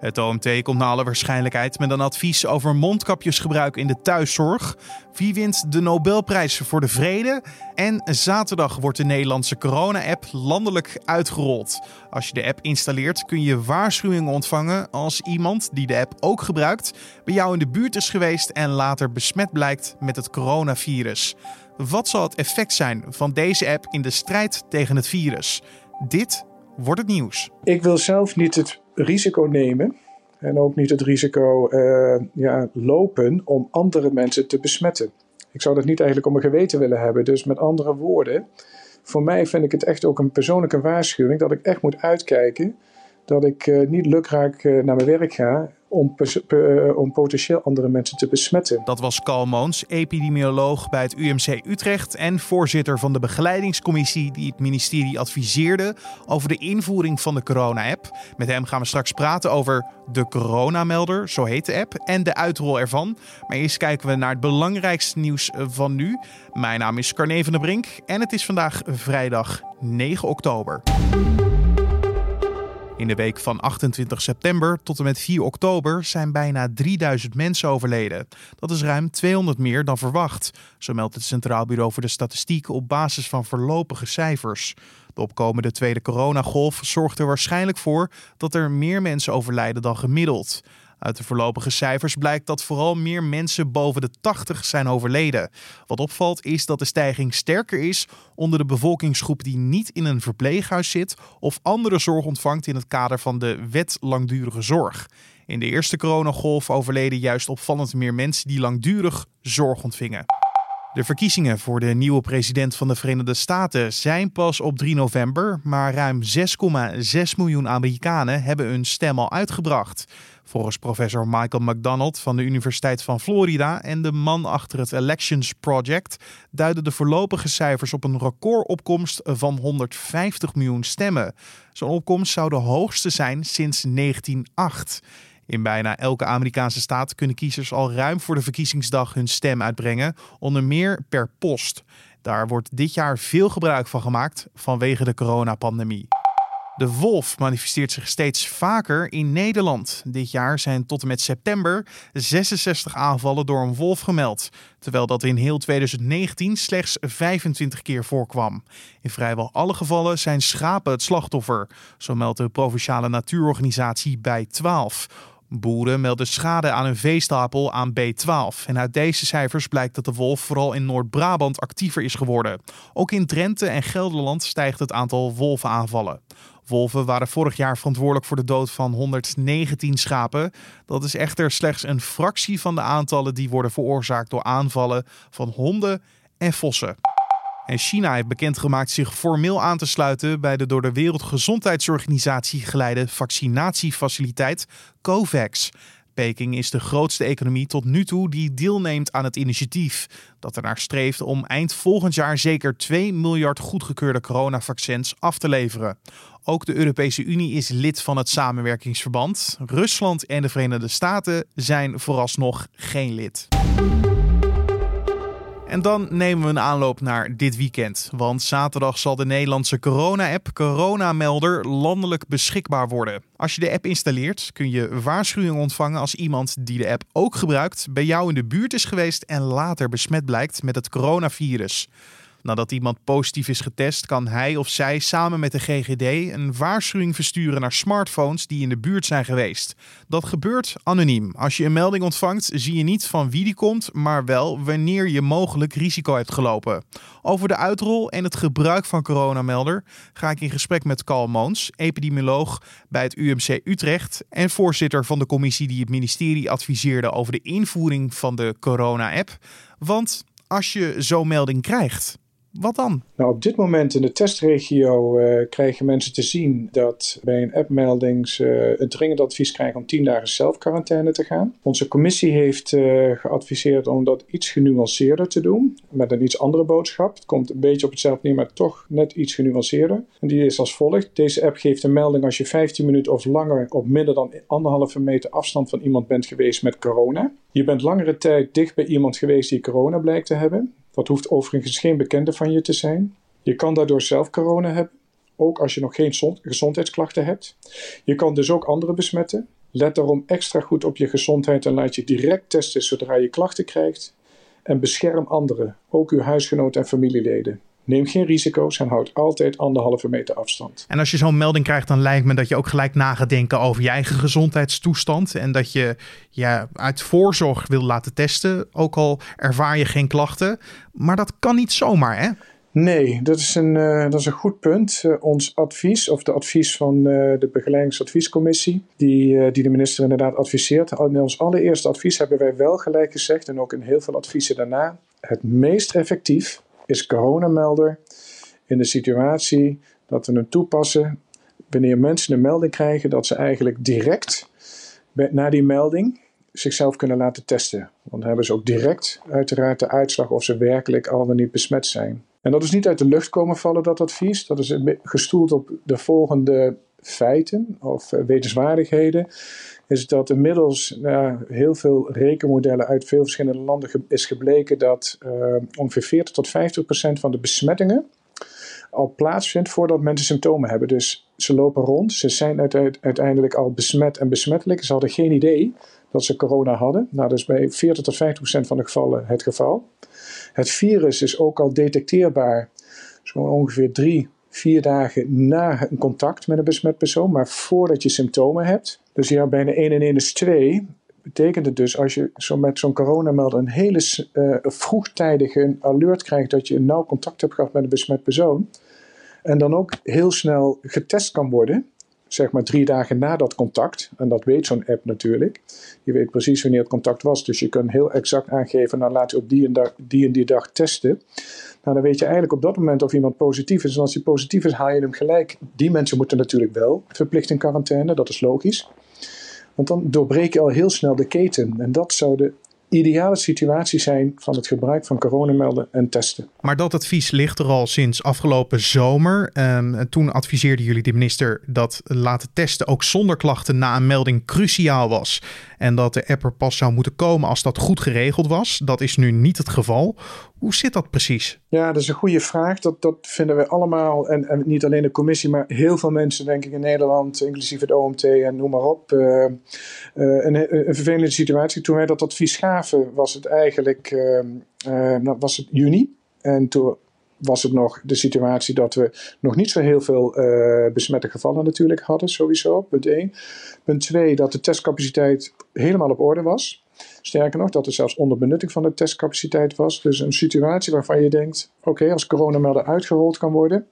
Het OMT komt naar alle waarschijnlijkheid met een advies over mondkapjesgebruik in de thuiszorg. Wie wint de Nobelprijs voor de Vrede? En zaterdag wordt de Nederlandse corona-app landelijk uitgerold. Als je de app installeert kun je waarschuwingen ontvangen als iemand die de app ook gebruikt bij jou in de buurt is geweest en later besmet blijkt met het coronavirus. Wat zal het effect zijn van deze app in de strijd tegen het virus? Dit wordt het nieuws. Ik wil zelf niet het risico nemen en ook niet het risico uh, ja, lopen om andere mensen te besmetten. Ik zou dat niet eigenlijk om mijn geweten willen hebben. Dus met andere woorden, voor mij vind ik het echt ook een persoonlijke waarschuwing dat ik echt moet uitkijken dat ik uh, niet lukraak uh, naar mijn werk ga om, uh, om, potentieel andere mensen te besmetten. Dat was Carl Moons, epidemioloog bij het UMC Utrecht en voorzitter van de begeleidingscommissie die het ministerie adviseerde over de invoering van de corona-app. Met hem gaan we straks praten over de coronamelder, zo heet de app, en de uitrol ervan. Maar eerst kijken we naar het belangrijkste nieuws van nu. Mijn naam is Carne van der Brink en het is vandaag vrijdag 9 oktober. In de week van 28 september tot en met 4 oktober zijn bijna 3000 mensen overleden. Dat is ruim 200 meer dan verwacht, zo meldt het Centraal Bureau voor de Statistiek op basis van voorlopige cijfers. De opkomende tweede coronagolf zorgt er waarschijnlijk voor dat er meer mensen overlijden dan gemiddeld. Uit de voorlopige cijfers blijkt dat vooral meer mensen boven de 80 zijn overleden. Wat opvalt is dat de stijging sterker is onder de bevolkingsgroep die niet in een verpleeghuis zit of andere zorg ontvangt in het kader van de wet langdurige zorg. In de eerste coronagolf overleden juist opvallend meer mensen die langdurig zorg ontvingen. De verkiezingen voor de nieuwe president van de Verenigde Staten zijn pas op 3 november, maar ruim 6,6 miljoen Amerikanen hebben hun stem al uitgebracht. Volgens professor Michael McDonald van de Universiteit van Florida en de man achter het Elections Project duiden de voorlopige cijfers op een recordopkomst van 150 miljoen stemmen. Zo'n opkomst zou de hoogste zijn sinds 1908. In bijna elke Amerikaanse staat kunnen kiezers al ruim voor de verkiezingsdag hun stem uitbrengen, onder meer per post. Daar wordt dit jaar veel gebruik van gemaakt vanwege de coronapandemie. De wolf manifesteert zich steeds vaker in Nederland. Dit jaar zijn tot en met september 66 aanvallen door een wolf gemeld, terwijl dat in heel 2019 slechts 25 keer voorkwam. In vrijwel alle gevallen zijn schapen het slachtoffer, zo meldt de provinciale natuurorganisatie bij 12. Boeren melden schade aan hun veestapel aan B12. En uit deze cijfers blijkt dat de wolf vooral in Noord-Brabant actiever is geworden. Ook in Drenthe en Gelderland stijgt het aantal wolvenaanvallen. Wolven waren vorig jaar verantwoordelijk voor de dood van 119 schapen. Dat is echter slechts een fractie van de aantallen die worden veroorzaakt door aanvallen van honden en vossen. En China heeft bekendgemaakt zich formeel aan te sluiten bij de door de Wereldgezondheidsorganisatie geleide vaccinatiefaciliteit COVAX. Peking is de grootste economie tot nu toe die deelneemt aan het initiatief. Dat ernaar streeft om eind volgend jaar zeker 2 miljard goedgekeurde coronavaccins af te leveren. Ook de Europese Unie is lid van het samenwerkingsverband. Rusland en de Verenigde Staten zijn vooralsnog geen lid. En dan nemen we een aanloop naar dit weekend. Want zaterdag zal de Nederlandse corona-app Coronamelder landelijk beschikbaar worden. Als je de app installeert, kun je waarschuwingen ontvangen als iemand die de app ook gebruikt bij jou in de buurt is geweest en later besmet blijkt met het coronavirus. Nadat iemand positief is getest, kan hij of zij samen met de GGD een waarschuwing versturen naar smartphones die in de buurt zijn geweest. Dat gebeurt anoniem. Als je een melding ontvangt, zie je niet van wie die komt, maar wel wanneer je mogelijk risico hebt gelopen. Over de uitrol en het gebruik van coronamelder ga ik in gesprek met Carl Moons, epidemioloog bij het UMC Utrecht en voorzitter van de commissie die het ministerie adviseerde over de invoering van de corona-app. Want als je zo'n melding krijgt, wat dan? Nou, op dit moment in de testregio uh, krijgen mensen te zien dat bij een appmelding ze een dringend advies krijgen om 10 dagen zelfquarantaine te gaan. Onze commissie heeft uh, geadviseerd om dat iets genuanceerder te doen, met een iets andere boodschap. Het komt een beetje op hetzelfde neer, maar toch net iets genuanceerder. En die is als volgt. Deze app geeft een melding als je 15 minuten of langer op minder dan anderhalve meter afstand van iemand bent geweest met corona. Je bent langere tijd dicht bij iemand geweest die corona blijkt te hebben. Dat hoeft overigens geen bekende van je te zijn. Je kan daardoor zelf corona hebben, ook als je nog geen gezondheidsklachten hebt. Je kan dus ook anderen besmetten. Let daarom extra goed op je gezondheid en laat je direct testen zodra je klachten krijgt. En bescherm anderen, ook uw huisgenoten en familieleden. Neem geen risico's en houd altijd anderhalve meter afstand. En als je zo'n melding krijgt, dan lijkt me dat je ook gelijk na gaat denken over je eigen gezondheidstoestand. En dat je je uit voorzorg wil laten testen, ook al ervaar je geen klachten. Maar dat kan niet zomaar, hè? Nee, dat is een, uh, dat is een goed punt. Uh, ons advies, of de advies van uh, de begeleidingsadviescommissie, die, die de minister inderdaad adviseert. In ons allereerste advies hebben wij wel gelijk gezegd, en ook in heel veel adviezen daarna, het meest effectief is coronamelder in de situatie dat we hem toepassen wanneer mensen een melding krijgen dat ze eigenlijk direct na die melding zichzelf kunnen laten testen. Want dan hebben ze ook direct uiteraard de uitslag of ze werkelijk al dan niet besmet zijn. En dat is niet uit de lucht komen vallen, dat advies. Dat is gestoeld op de volgende feiten of eh, wetenswaardigheden. Is dat inmiddels uh, heel veel rekenmodellen uit veel verschillende landen is gebleken dat uh, ongeveer 40 tot 50 procent van de besmettingen al plaatsvindt voordat mensen symptomen hebben. Dus ze lopen rond, ze zijn uiteindelijk al besmet en besmettelijk. Ze hadden geen idee dat ze corona hadden. Nou, dat is bij 40 tot 50 procent van de gevallen het geval. Het virus is ook al detecteerbaar zo ongeveer drie, vier dagen na een contact met een besmet persoon, maar voordat je symptomen hebt. Dus ja, bijna 1 en 1 is 2. Betekent het dus als je zo met zo'n coronamelder een hele uh, vroegtijdige alert krijgt dat je een nauw contact hebt gehad met een besmet persoon. En dan ook heel snel getest kan worden, zeg maar drie dagen na dat contact. En dat weet zo'n app natuurlijk. Je weet precies wanneer het contact was. Dus je kunt heel exact aangeven, nou laat je op die en, die, en die dag testen. Nou, dan weet je eigenlijk op dat moment of iemand positief is. En als hij positief is, haal je hem gelijk. Die mensen moeten natuurlijk wel verplicht in quarantaine, dat is logisch. Want dan doorbreek je al heel snel de keten. En dat zou de ideale situatie zijn van het gebruik van coronamelden en testen. Maar dat advies ligt er al sinds afgelopen zomer. Um, toen adviseerde jullie de minister dat laten testen ook zonder klachten na een melding cruciaal was. En dat de app er pas zou moeten komen als dat goed geregeld was. Dat is nu niet het geval. Hoe zit dat precies? Ja, dat is een goede vraag. Dat, dat vinden we allemaal, en, en niet alleen de commissie, maar heel veel mensen, denk ik, in Nederland, inclusief het OMT en noem maar op. Uh, uh, een, een, vervelende situatie. Toen wij dat advies gaven, was het eigenlijk uh, was het juni. En toen was het nog de situatie dat we nog niet zo heel veel besmette gevallen natuurlijk hadden, sowieso, punt 1. Punt 2, dat de testcapaciteit helemaal op orde was. Sterker nog, dat er zelfs onderbenutting van de testcapaciteit was. Dus een situatie waarvan je denkt: oké, als coronamelder uitgerold kan worden,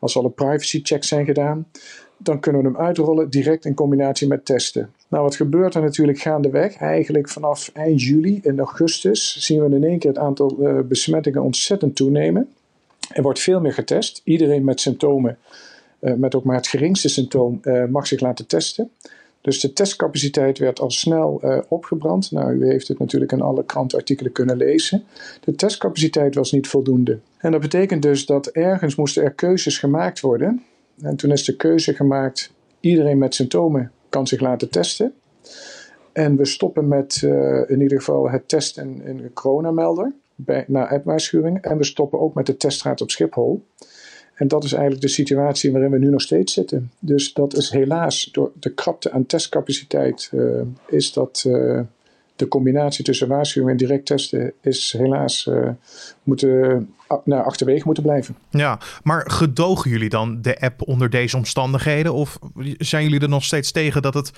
als al een privacy checks zijn gedaan, dan kunnen we hem uitrollen direct in combinatie met testen. Nou, wat gebeurt er natuurlijk gaandeweg? Eigenlijk vanaf eind juli en augustus zien we in één keer het aantal uh, besmettingen ontzettend toenemen. Er wordt veel meer getest. Iedereen met symptomen, uh, met ook maar het geringste symptoom, uh, mag zich laten testen. Dus de testcapaciteit werd al snel uh, opgebrand. Nou, u heeft het natuurlijk in alle krantartikelen kunnen lezen. De testcapaciteit was niet voldoende. En dat betekent dus dat ergens moesten er keuzes gemaakt worden. En toen is de keuze gemaakt: iedereen met symptomen kan zich laten testen. En we stoppen met uh, in ieder geval het testen in, een coronamelder bij, naar appwaarschuwing. En we stoppen ook met de teststraat op Schiphol. En dat is eigenlijk de situatie waarin we nu nog steeds zitten. Dus dat is helaas door de krapte aan testcapaciteit, uh, is dat uh, de combinatie tussen waarschuwing en direct testen, is helaas uh, moeten, nou, achterwege moeten blijven. Ja, maar gedogen jullie dan de app onder deze omstandigheden? Of zijn jullie er nog steeds tegen dat het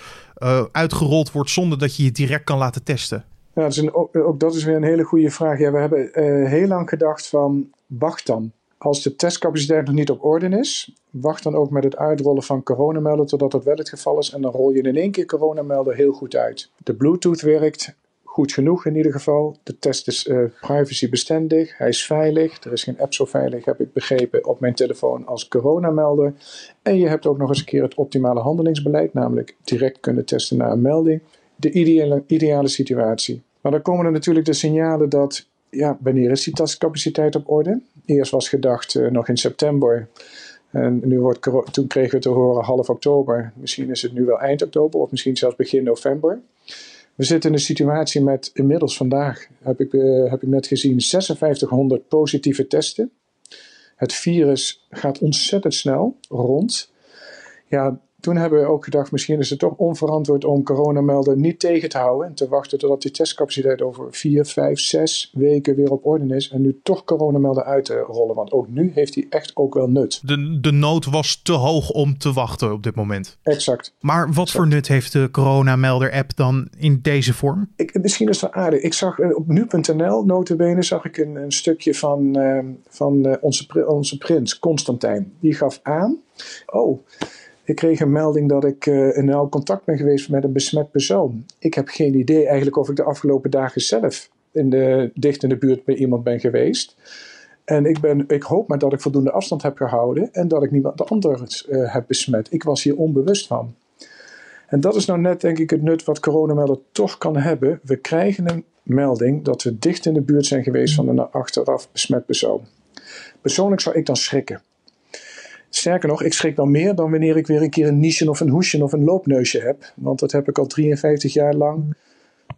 uitgerold wordt zonder dat je je direct kan laten testen? Ja, dat is een, ook, ook, dat is weer een hele goede vraag. Ja, we hebben heel lang gedacht van, wacht dan als de testcapaciteit nog niet op orde is, wacht dan ook met het uitrollen van coronamelder totdat dat wel het geval is. En dan rol je in één keer coronamelder heel goed uit. De Bluetooth werkt goed genoeg in ieder geval. De test is uh, privacybestendig, hij is veilig. Er is geen app zo veilig, heb ik begrepen, op mijn telefoon als coronamelder. En je hebt ook nog eens een keer het optimale handelingsbeleid, namelijk direct kunnen testen na een melding. De ideale, ideale situatie. Maar dan komen er natuurlijk de signalen dat ja, wanneer is die testcapaciteit op orde? Eerst was gedacht uh, nog in september. En nu wordt, toen kregen we te horen half oktober. Misschien is het nu wel eind oktober of misschien zelfs begin november. We zitten in een situatie met inmiddels vandaag, heb ik, uh, heb ik net gezien, 5600 positieve testen. Het virus gaat ontzettend snel rond. Ja, toen hebben we ook gedacht, misschien is het toch onverantwoord om coronamelden niet tegen te houden en te wachten totdat die testcapaciteit over vier, vijf, zes weken weer op orde is en nu toch coronamelden uit te rollen. Want ook nu heeft hij echt ook wel nut. De, de nood was te hoog om te wachten op dit moment. Exact. Maar wat voor nut heeft de coronamelder-app dan in deze vorm? Ik, misschien is het wel aardig. Ik zag eh, op nu.nl, notabene, zag ik een, een stukje van, uh, van uh, onze, onze prins, Constantijn. Die gaf aan, oh... Ik kreeg een melding dat ik uh, in nauw contact ben geweest met een besmet persoon. Ik heb geen idee eigenlijk of ik de afgelopen dagen zelf in de, dicht in de buurt bij iemand ben geweest. En ik, ben, ik hoop maar dat ik voldoende afstand heb gehouden en dat ik niemand anders uh, heb besmet. Ik was hier onbewust van. En dat is nou net denk ik het nut wat coronamelder toch kan hebben. We krijgen een melding dat we dicht in de buurt zijn geweest van een achteraf besmet persoon. Persoonlijk zou ik dan schrikken. Sterker nog, ik schrik dan meer dan wanneer ik weer een keer een niche of een hoesje of een loopneusje heb. Want dat heb ik al 53 jaar lang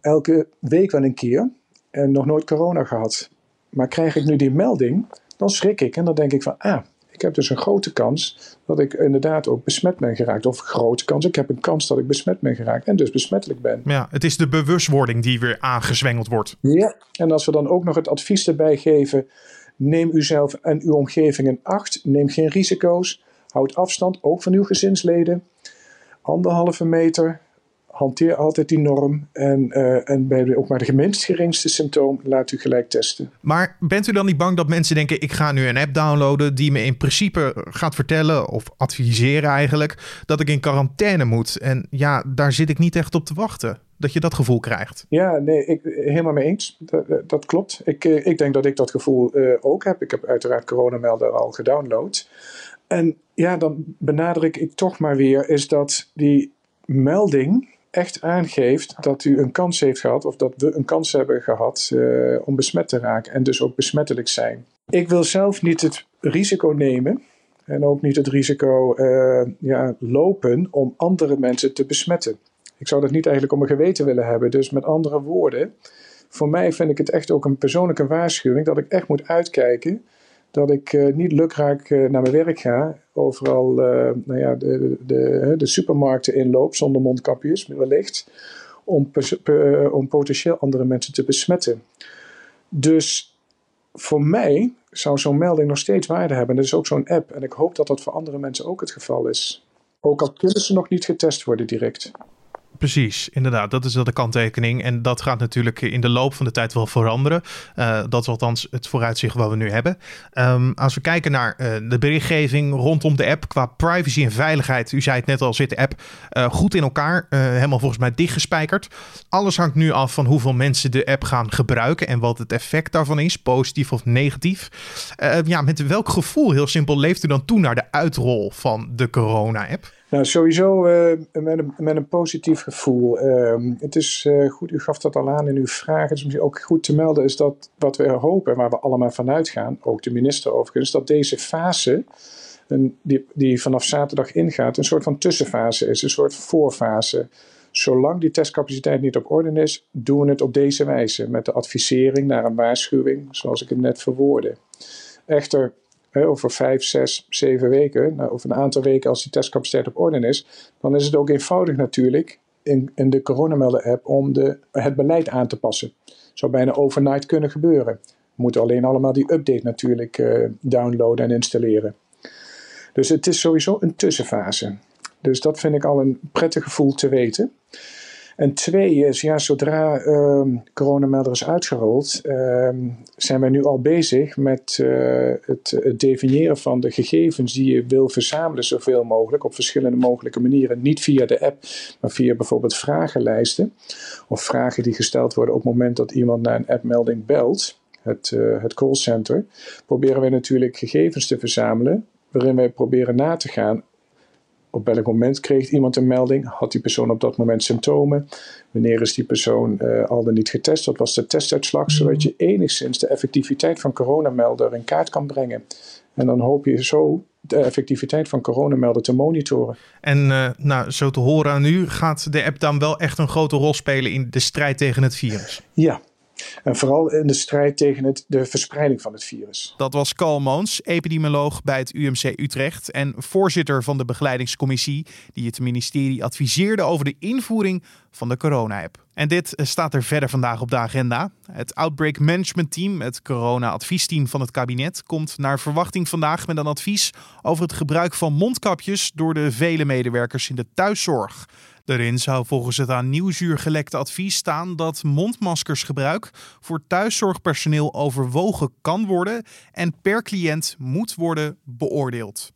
elke week wel een keer. En nog nooit corona gehad. Maar krijg ik nu die melding, dan schrik ik. En dan denk ik van, ah, ik heb dus een grote kans dat ik inderdaad ook besmet ben geraakt. Of grote kans, ik heb een kans dat ik besmet ben geraakt en dus besmettelijk ben. Ja, het is de bewustwording die weer aangezwengeld wordt. Ja, en als we dan ook nog het advies erbij geven Neem uzelf en uw omgeving in acht. Neem geen risico's. Houd afstand, ook van uw gezinsleden. Anderhalve meter. Hanteer altijd die norm. En, uh, en bij ook maar de geminst geringste symptoom, laat u gelijk testen. Maar bent u dan niet bang dat mensen denken: ik ga nu een app downloaden die me in principe gaat vertellen of adviseren eigenlijk dat ik in quarantaine moet? En ja, daar zit ik niet echt op te wachten dat je dat gevoel krijgt. Ja, nee, ik, helemaal mee eens. Dat, dat klopt. Ik, eh, ik denk dat ik dat gevoel uh, ook heb. Ik heb uiteraard coronamelder al gedownload. En ja, dan benadruk ik toch maar weer, is dat die melding echt aangeeft dat u een kans heeft gehad, of dat we een kans hebben gehad uh, om besmet te raken en dus ook besmettelijk zijn. Ik wil zelf niet het risico nemen en ook niet het risico ja, lopen om andere mensen te besmetten. Ik zou dat niet eigenlijk om mijn geweten willen hebben. Dus met andere woorden, voor mij vind ik het echt ook een persoonlijke waarschuwing dat ik echt moet uitkijken dat ik uh, niet lukraak uh, naar mijn werk ga, overal uh, nou ja, de, de, de, supermarkten inloop zonder mondkapjes, wellicht, om, om potentieel andere mensen te besmetten. Dus voor mij zou zo'n melding nog steeds waarde hebben. Er is ook zo'n app en ik hoop dat dat voor andere mensen ook het geval is. Ook al kunnen ze nog niet getest worden direct. Precies, inderdaad. Dat is de kanttekening. En dat gaat natuurlijk in de loop van de tijd wel veranderen. Uh, dat is althans het vooruitzicht wat we nu hebben. Um, als we kijken naar uh, de berichtgeving rondom de app qua privacy en veiligheid. U zei het net al, zit de app uh, goed in elkaar. helemaal volgens mij dichtgespijkerd. Alles hangt nu af van hoeveel mensen de app gaan gebruiken. En wat het effect daarvan is, positief of negatief. ja, met welk gevoel, heel simpel, leeft u dan toe naar de uitrol van de corona-app? Nou, sowieso uh, met, een, met een positief gevoel. Uh, het is uh, goed, u gaf dat al aan in uw vraag. Het is misschien ook goed te melden, is dat wat we hopen, waar we allemaal vanuit gaan, ook de minister overigens, dat deze fase, een, die, die vanaf zaterdag ingaat, een soort van tussenfase is, een soort voorfase. Zolang die testcapaciteit niet op orde is, doen we het op deze wijze, met de advisering naar een waarschuwing, zoals ik het net verwoordde. Echter, over vijf, zes, zeven weken, nou, of een aantal weken als die testcapaciteit op orde is, dan is het ook eenvoudig natuurlijk in, in de coronamelder-app om de, het beleid aan te passen. Zou bijna overnight kunnen gebeuren. We moeten alleen allemaal die update natuurlijk uh, downloaden en installeren. Dus het is sowieso een tussenfase. Dus dat vind ik al een prettig gevoel te weten. En twee is, ja, zodra uh, coronamelder is uitgerold, uh, zijn wij nu al bezig met uh, het, definiëren van de gegevens die je wil verzamelen, zoveel mogelijk, op verschillende mogelijke manieren. Niet via de app, maar via bijvoorbeeld vragenlijsten. Of vragen die gesteld worden op het moment dat iemand naar een appmelding belt, het, uh, het callcenter. Proberen wij natuurlijk gegevens te verzamelen, waarin wij proberen na te gaan op welk moment kreeg iemand een melding? Had die persoon op dat moment symptomen? Wanneer is die persoon uh, al dan niet getest? Wat was de testuitslag? Zodat je enigszins de effectiviteit van coronamelder in kaart kan brengen. En dan hoop je zo de effectiviteit van coronamelder te monitoren. En uh, nou, zo te horen aan u, gaat de app dan wel echt een grote rol spelen in de strijd tegen het virus? Ja, En vooral in de strijd tegen het, de verspreiding van het virus. Dat was Carl Moons, epidemioloog bij het UMC Utrecht en voorzitter van de begeleidingscommissie die het ministerie adviseerde over de invoering van de corona-app. En dit staat er verder vandaag op de agenda. Het Outbreak Management Team, het corona-adviesteam van het kabinet, komt naar verwachting vandaag met een advies over het gebruik van mondkapjes door de vele medewerkers in de thuiszorg. Daarin zou volgens het aan Nieuwsuur gelekte advies staan dat mondmaskersgebruik voor thuiszorgpersoneel overwogen kan worden en per cliënt moet worden beoordeeld.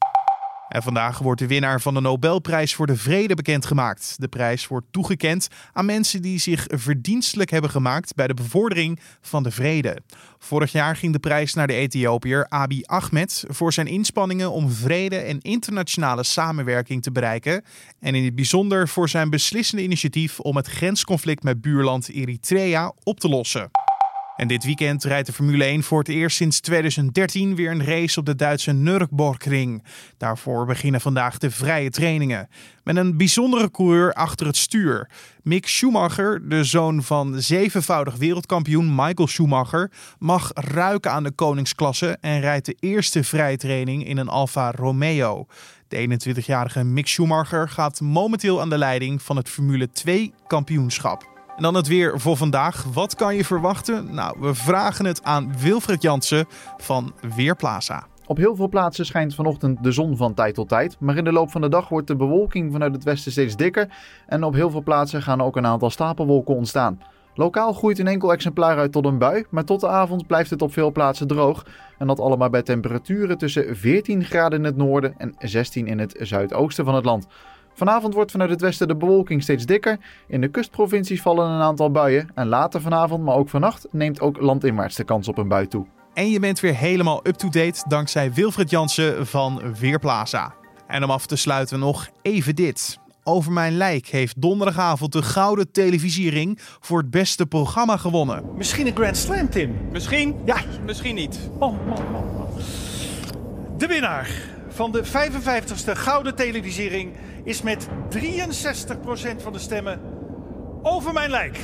En vandaag wordt de winnaar van de Nobelprijs voor de Vrede bekendgemaakt. De prijs wordt toegekend aan mensen die zich verdienstelijk hebben gemaakt bij de bevordering van de vrede. Vorig jaar ging de prijs naar de Ethiopiër Abiy Ahmed voor zijn inspanningen om vrede en internationale samenwerking te bereiken. En in het bijzonder voor zijn beslissende initiatief om het grensconflict met buurland Eritrea op te lossen. En dit weekend rijdt de Formule 1 voor het eerst sinds 2013 weer een race op de Duitse Nürburgring. Daarvoor beginnen vandaag de vrije trainingen. Met een bijzondere coureur achter het stuur. Mick Schumacher, de zoon van zevenvoudig wereldkampioen Michael Schumacher, mag ruiken aan de koningsklasse en rijdt de eerste vrije training in een Alfa Romeo. De 21-jarige Mick Schumacher gaat momenteel aan de leiding van het Formule 2 kampioenschap. En dan het weer voor vandaag. Wat kan je verwachten? Nou, we vragen het aan Wilfred Jansen van Weerplaza. Op heel veel plaatsen schijnt vanochtend de zon van tijd tot tijd, maar in de loop van de dag wordt de bewolking vanuit het westen steeds dikker en op heel veel plaatsen gaan ook een aantal stapelwolken ontstaan. Lokaal groeit een enkel exemplaar uit tot een bui, maar tot de avond blijft het op veel plaatsen droog. En dat allemaal bij temperaturen tussen 14 graden in het noorden en 16 in het zuidoosten van het land. Vanavond wordt vanuit het westen de bewolking steeds dikker. In de kustprovincies vallen een aantal buien. En later vanavond, maar ook vannacht, neemt ook landinwaarts de kans op een bui toe. En je bent weer helemaal up-to-date dankzij Wilfred Jansen van Weerplaza. En om af te sluiten nog even dit. Over mijn lijk heeft donderdagavond de Gouden Televisiering voor het beste programma gewonnen. Misschien een Grand Slam, Tim. Misschien? Ja. Misschien niet. Oh, man, man, man. De winnaar van de 55ste Gouden Televisiering is met 63% van de stemmen over mijn lijk.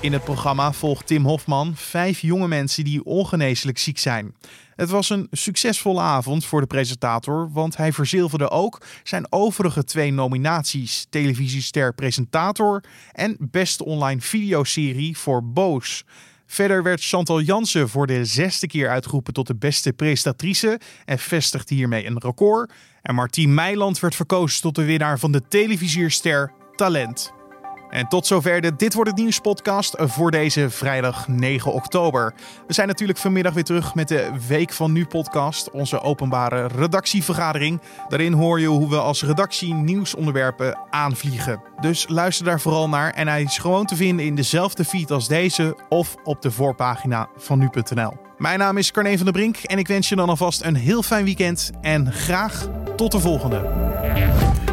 In het programma volgt Tim Hofman vijf jonge mensen die ongeneeslijk ziek zijn. Het was een succesvolle avond voor de presentator, want hij verzilverde ook zijn overige twee nominaties: televisiester presentator en beste online videoserie voor Boos. Verder werd Chantal Jansen voor de zesde keer uitgeroepen tot de beste presentatrice en vestigde hiermee een record. En Martien Meiland werd verkozen tot de winnaar van de televisierster Talent. En tot zover de Dit Wordt Het Nieuws podcast voor deze vrijdag 9 oktober. We zijn natuurlijk vanmiddag weer terug met de Week van Nu podcast, onze openbare redactievergadering. Daarin hoor je hoe we als redactie nieuwsonderwerpen aanvliegen. Dus luister daar vooral naar en hij is gewoon te vinden in dezelfde feed als deze of op de voorpagina van nu.nl. Mijn naam is Carne van der Brink en ik wens je dan alvast een heel fijn weekend en graag tot de volgende.